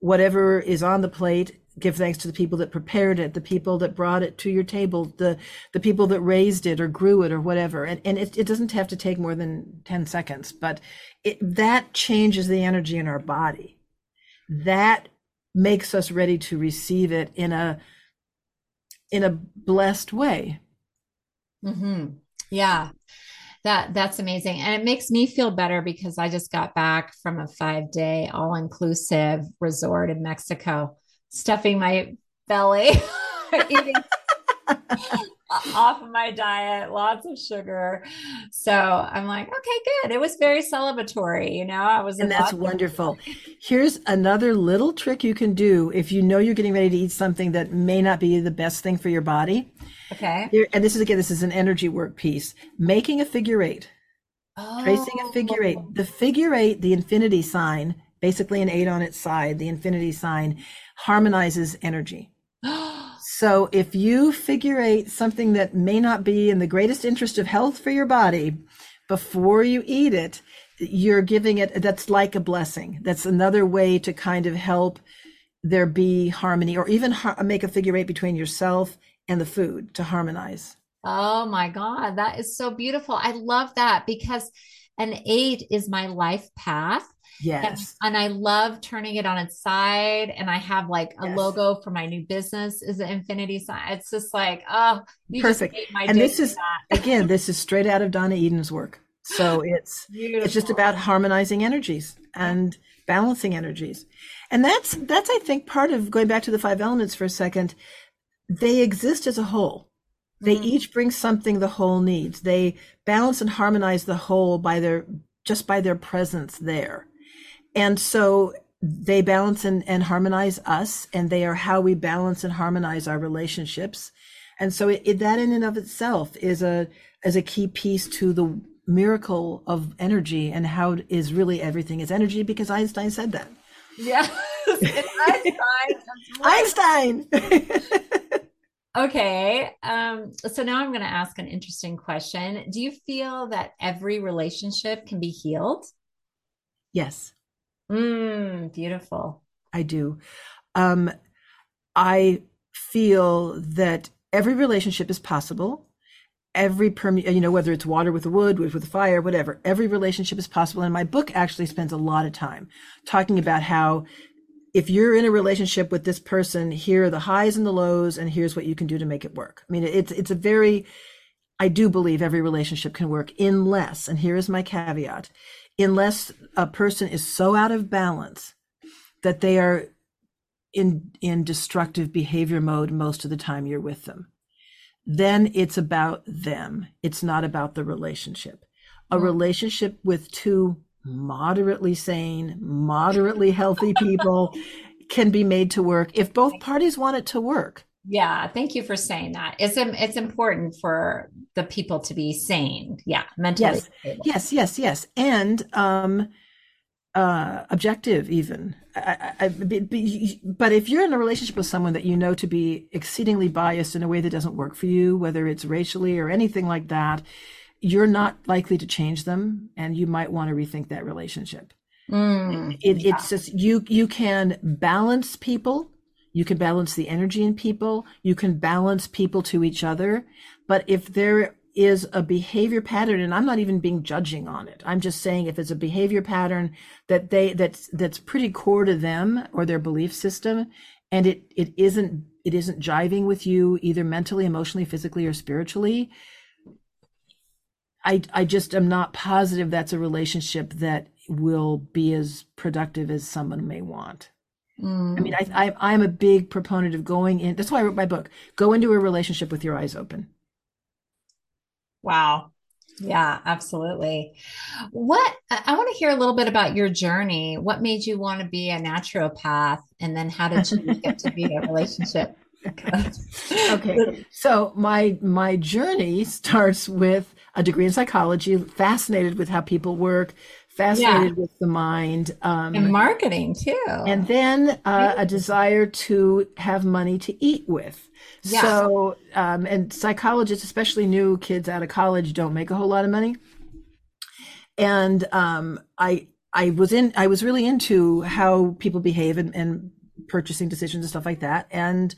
whatever is on the plate give thanks to the people that prepared it, the people that brought it to your table, the the people that raised it or grew it or whatever. And and it, it doesn't have to take more than 10 seconds, but it, that changes the energy in our body. That makes us ready to receive it in a in a blessed way. Mm-hmm. Yeah. That that's amazing. And it makes me feel better because I just got back from a 5-day all-inclusive resort in Mexico, stuffing my belly, eating off of my diet, lots of sugar. So I'm like, okay, good. It was very celebratory, you know. I was And that's wonderful. Here's another little trick you can do if you know you're getting ready to eat something that may not be the best thing for your body. Okay. Here, and this is again, this is an energy work piece. Making a figure eight. Oh. Tracing a figure eight. Oh. The figure eight, the infinity sign, basically an eight on its side, the infinity sign harmonizes energy. So if you figure eight something that may not be in the greatest interest of health for your body before you eat it, you're giving it, that's like a blessing. That's another way to kind of help there be harmony or even make a figure eight between yourself and the food to harmonize. Oh my God, that is so beautiful. I love that because an eight is my life path. Yes. And, and, I love turning it on its side. And I have like a yes. logo for my new business is an infinity sign. It's just like, oh, perfect. and this is again, this is straight out of Donna Eden's work. So it's Beautiful. it's just about harmonizing energies and balancing energies. And that's that's I think part of going back to the five elements for a second. They exist as a whole. They mm-hmm. each bring something the whole needs. They balance and harmonize the whole by their just by their presence there. And so they balance and, and harmonize us, and they are how we balance and harmonize our relationships. And so it, it, that in and of itself is a is a key piece to the miracle of energy and how is really everything is energy because Einstein said that. Yeah. Einstein. Einstein. okay. Um, so now I'm going to ask an interesting question. Do you feel that every relationship can be healed? Yes. Mm, beautiful. I do. Um, I feel that every relationship is possible. Every you know, whether it's water with wood, wood with fire, whatever, every relationship is possible. And my book actually spends a lot of time talking about how if you're in a relationship with this person, here are the highs and the lows, and here's what you can do to make it work. I mean, it's it's a very I do believe every relationship can work unless, and here is my caveat, unless a person is so out of balance that they are in in destructive behavior mode most of the time you're with them then it's about them. It's not about the relationship. A mm-hmm. relationship with two moderately sane moderately healthy people can be made to work if both parties want it to work yeah, thank you for saying that. It's it's important for the people to be sane. Yeah, mentally. Yes, stable. yes, yes, yes, and um, uh, objective even. I, I, but if you're in a relationship with someone that you know to be exceedingly biased in a way that doesn't work for you, whether it's racially or anything like that, you're not likely to change them, and you might want to rethink that relationship. Mm, it, yeah. It's just you you can balance people you can balance the energy in people. You can balance people to each other. But if there is a behavior pattern, and I'm not even being judging on it. I'm just saying if it's a behavior pattern that they that's that's pretty core to them or their belief system, and it it isn't it isn't jiving with you either mentally, emotionally, physically, or spiritually. I I just am not positive that's a relationship that will be as productive as someone may want. Mm. I mean, I, I I'm a big proponent of going in. That's why I wrote my book. Go into a relationship with your eyes open. Wow. Yeah, absolutely. What I want to hear a little bit about your journey. What made you want to be a naturopath, and then how did you get to be a relationship? okay, so my my journey starts with a degree in psychology, fascinated with how people work, fascinated yeah. with the mind um, and marketing too and then uh, a desire to have money to eat with yeah. so um, and psychologists especially new kids out of college don't make a whole lot of money and um, i i was in i was really into how people behave and, and purchasing decisions and stuff like that and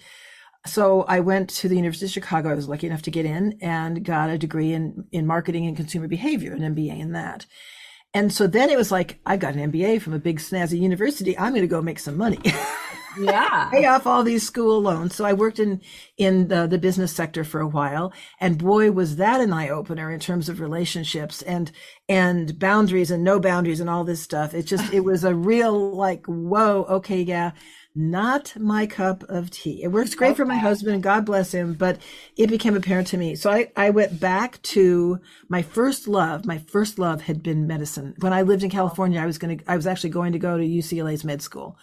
so I went to the University of Chicago. I was lucky enough to get in and got a degree in, in marketing and consumer behavior, an MBA in that. And so then it was like, I got an MBA from a big snazzy university. I'm going to go make some money. Yeah. pay off all these school loans. So I worked in in the, the business sector for a while, and boy, was that an eye opener in terms of relationships and and boundaries and no boundaries and all this stuff. It just it was a real like whoa, okay, yeah. Not my cup of tea. It works great okay. for my husband, God bless him, but it became apparent to me. So I, I went back to my first love. My first love had been medicine. When I lived in California, I was going to, I was actually going to go to UCLA's med school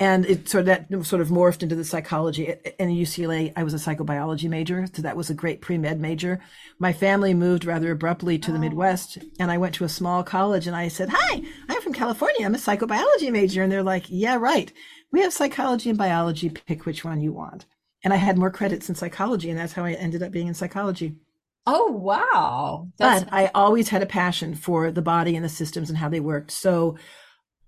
and it sort of that sort of morphed into the psychology in UCLA. I was a psychobiology major, so that was a great pre med major. My family moved rather abruptly to the oh. Midwest, and I went to a small college. And I said, "Hi, I'm from California. I'm a psychobiology major." And they're like, "Yeah, right. We have psychology and biology. Pick which one you want." And I had more credits in psychology, and that's how I ended up being in psychology. Oh wow! That's- but I always had a passion for the body and the systems and how they worked. So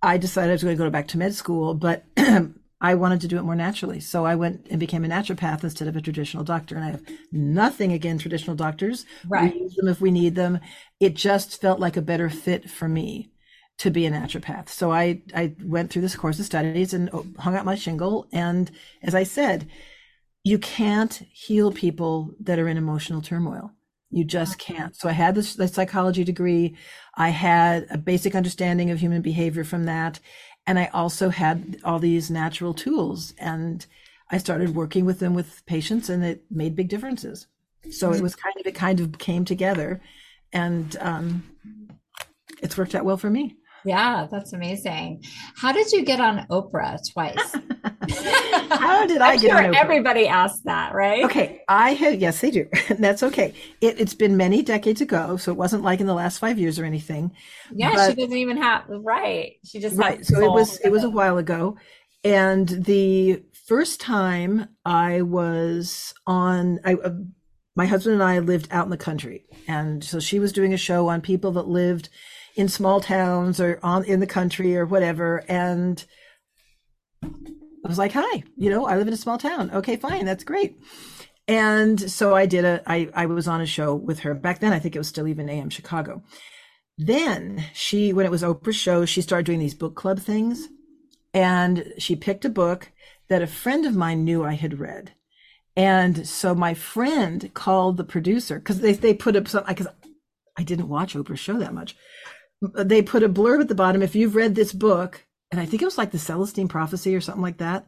I decided I was going to go back to med school, but I wanted to do it more naturally. So I went and became a naturopath instead of a traditional doctor. And I have nothing against traditional doctors. Right. We use them if we need them. It just felt like a better fit for me to be a naturopath. So I, I went through this course of studies and hung out my shingle. And as I said, you can't heal people that are in emotional turmoil. You just can't. So I had this, the psychology degree. I had a basic understanding of human behavior from that. And I also had all these natural tools and I started working with them with patients and it made big differences. So it was kind of, it kind of came together and, um, it's worked out well for me. Yeah, that's amazing. How did you get on Oprah twice? How did I get sure on Oprah? Everybody asks that, right? Okay, I had yes, they do. That's okay. It, has been many decades ago, so it wasn't like in the last five years or anything. Yeah, but, she doesn't even have right. She just right. So it was it was a while ago, and the first time I was on, I. Uh, my husband and I lived out in the country, and so she was doing a show on people that lived in small towns or on in the country or whatever and I was like, "Hi, you know, I live in a small town. Okay, fine, that's great." And so I did a I I was on a show with her. Back then I think it was still even AM Chicago. Then she when it was Oprah's show, she started doing these book club things and she picked a book that a friend of mine knew I had read. And so my friend called the producer because they, they put up some, because I didn't watch Oprah's show that much they put a blurb at the bottom. If you've read this book, and I think it was like the Celestine Prophecy or something like that,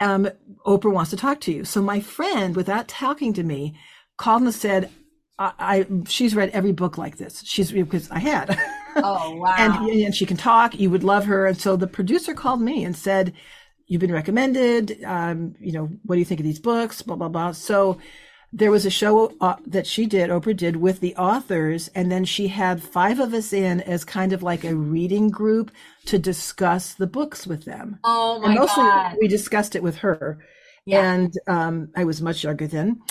um, Oprah wants to talk to you. So my friend, without talking to me, called and said, I, I she's read every book like this. She's because I had. Oh wow! and and she can talk. You would love her. And so the producer called me and said, "You've been recommended. Um, you know, what do you think of these books? Blah blah blah." So there was a show uh, that she did, Oprah did with the authors, and then she had five of us in as kind of like a reading group to discuss the books with them. Oh my and mostly God. we discussed it with her. Yeah. And um, I was much younger then.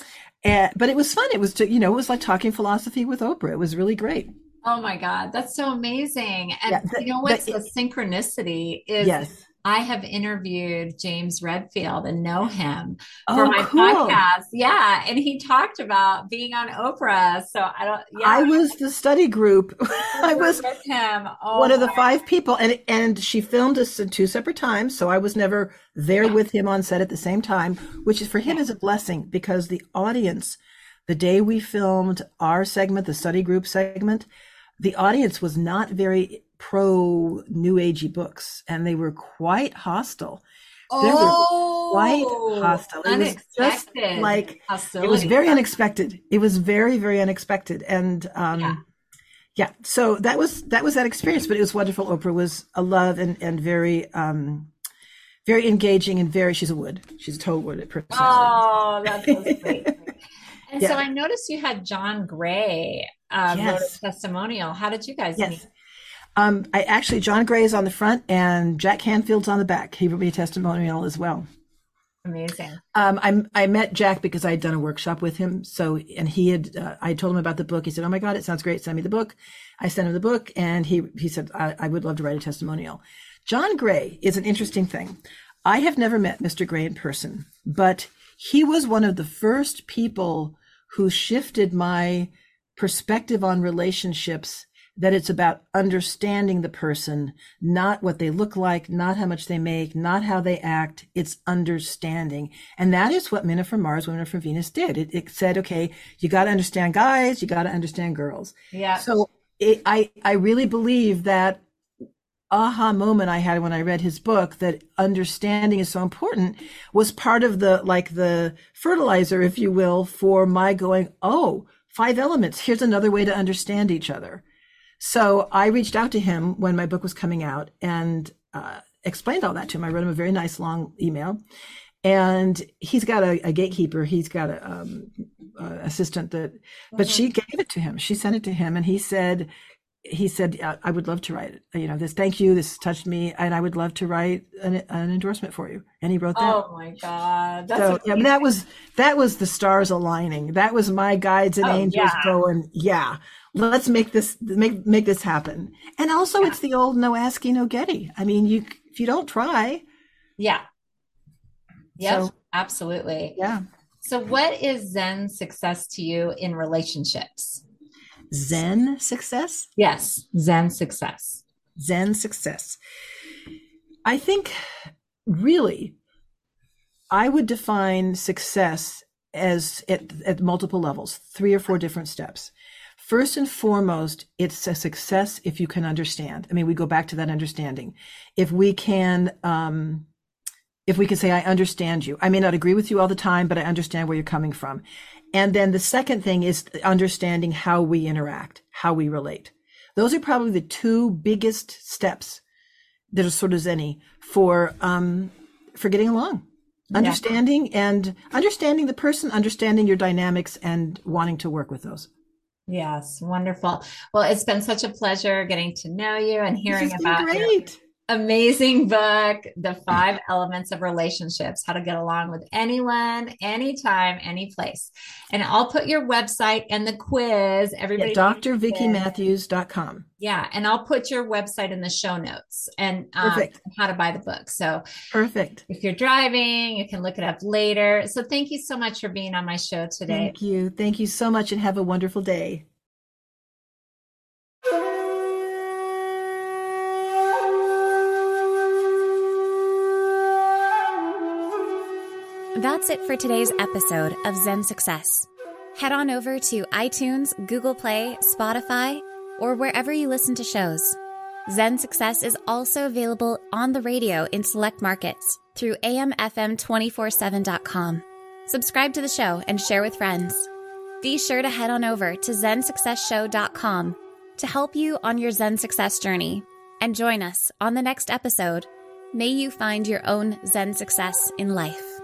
And, but it was fun. It was to, you know, it was like talking philosophy with Oprah. It was really great. Oh my God. That's so amazing. And yeah, the, you know what's the, the synchronicity is yes I have interviewed James Redfield and know him oh, for my cool. podcast. Yeah. And he talked about being on Oprah. So I don't, yeah. I was the study group. I was with him. Oh, one of the five people. And, and she filmed us in two separate times. So I was never there with him on set at the same time, which is for him is a blessing because the audience, the day we filmed our segment, the study group segment, the audience was not very pro new agey books and they were quite hostile. Oh, they were quite hostile. It was just like Hostility. it was very unexpected. It was very very unexpected. And um yeah. yeah so that was that was that experience but it was wonderful. Oprah was a love and and very um very engaging and very she's a wood. She's a total wood person. Oh that's so sweet and yeah. so i noticed you had john gray uh, yes. wrote a testimonial. How did you guys yes. meet um, I actually John Gray is on the front and Jack Canfield's on the back. He wrote me a testimonial as well. Amazing. Um, I I met Jack because I had done a workshop with him. So and he had uh, I told him about the book. He said, "Oh my God, it sounds great. Send me the book." I sent him the book, and he he said, I, "I would love to write a testimonial." John Gray is an interesting thing. I have never met Mr. Gray in person, but he was one of the first people who shifted my perspective on relationships that it's about understanding the person, not what they look like, not how much they make, not how they act. It's understanding. And that is what Men Are from Mars, Women Are from Venus did. It, it said, okay, you got to understand guys, you got to understand girls. Yeah. So it, I, I really believe that aha moment I had when I read his book that understanding is so important was part of the, like the fertilizer, if you will, for my going, oh, five elements. Here's another way to understand each other. So I reached out to him when my book was coming out and uh, explained all that to him. I wrote him a very nice long email. And he's got a, a gatekeeper. He's got a um, uh, assistant that, but she gave it to him. She sent it to him, and he said, he said, I would love to write it. You know, this, thank you. This touched me. And I would love to write an, an endorsement for you. And he wrote that. Oh my God. That's so, yeah, that was, that was the stars aligning. That was my guides and oh, angels yeah. going, yeah, let's make this, make, make this happen. And also yeah. it's the old no asking, no getting. I mean, you, if you don't try. Yeah. Yes, so, absolutely. Yeah. So what is Zen success to you in relationships? Zen success? Yes, Zen success. Zen success. I think really I would define success as at, at multiple levels, three or four different steps. First and foremost, it's a success if you can understand. I mean, we go back to that understanding. If we can, um, if we can say, I understand you. I may not agree with you all the time, but I understand where you're coming from. And then the second thing is understanding how we interact, how we relate. Those are probably the two biggest steps that are sort of zenny for um, for getting along. Understanding and understanding the person, understanding your dynamics, and wanting to work with those. Yes, wonderful. Well, it's been such a pleasure getting to know you and hearing about great amazing book, The Five Elements of Relationships How to Get Along with Anyone, Anytime, Any Place. And I'll put your website and the quiz. Everybody, yeah, drvickimatthews.com. Yeah. And I'll put your website in the show notes and um, how to buy the book. So perfect. If you're driving, you can look it up later. So thank you so much for being on my show today. Thank you. Thank you so much and have a wonderful day. That's it for today's episode of Zen Success. Head on over to iTunes, Google Play, Spotify, or wherever you listen to shows. Zen Success is also available on the radio in select markets through amfm247.com. Subscribe to the show and share with friends. Be sure to head on over to zensuccessshow.com to help you on your Zen success journey and join us on the next episode. May you find your own Zen success in life.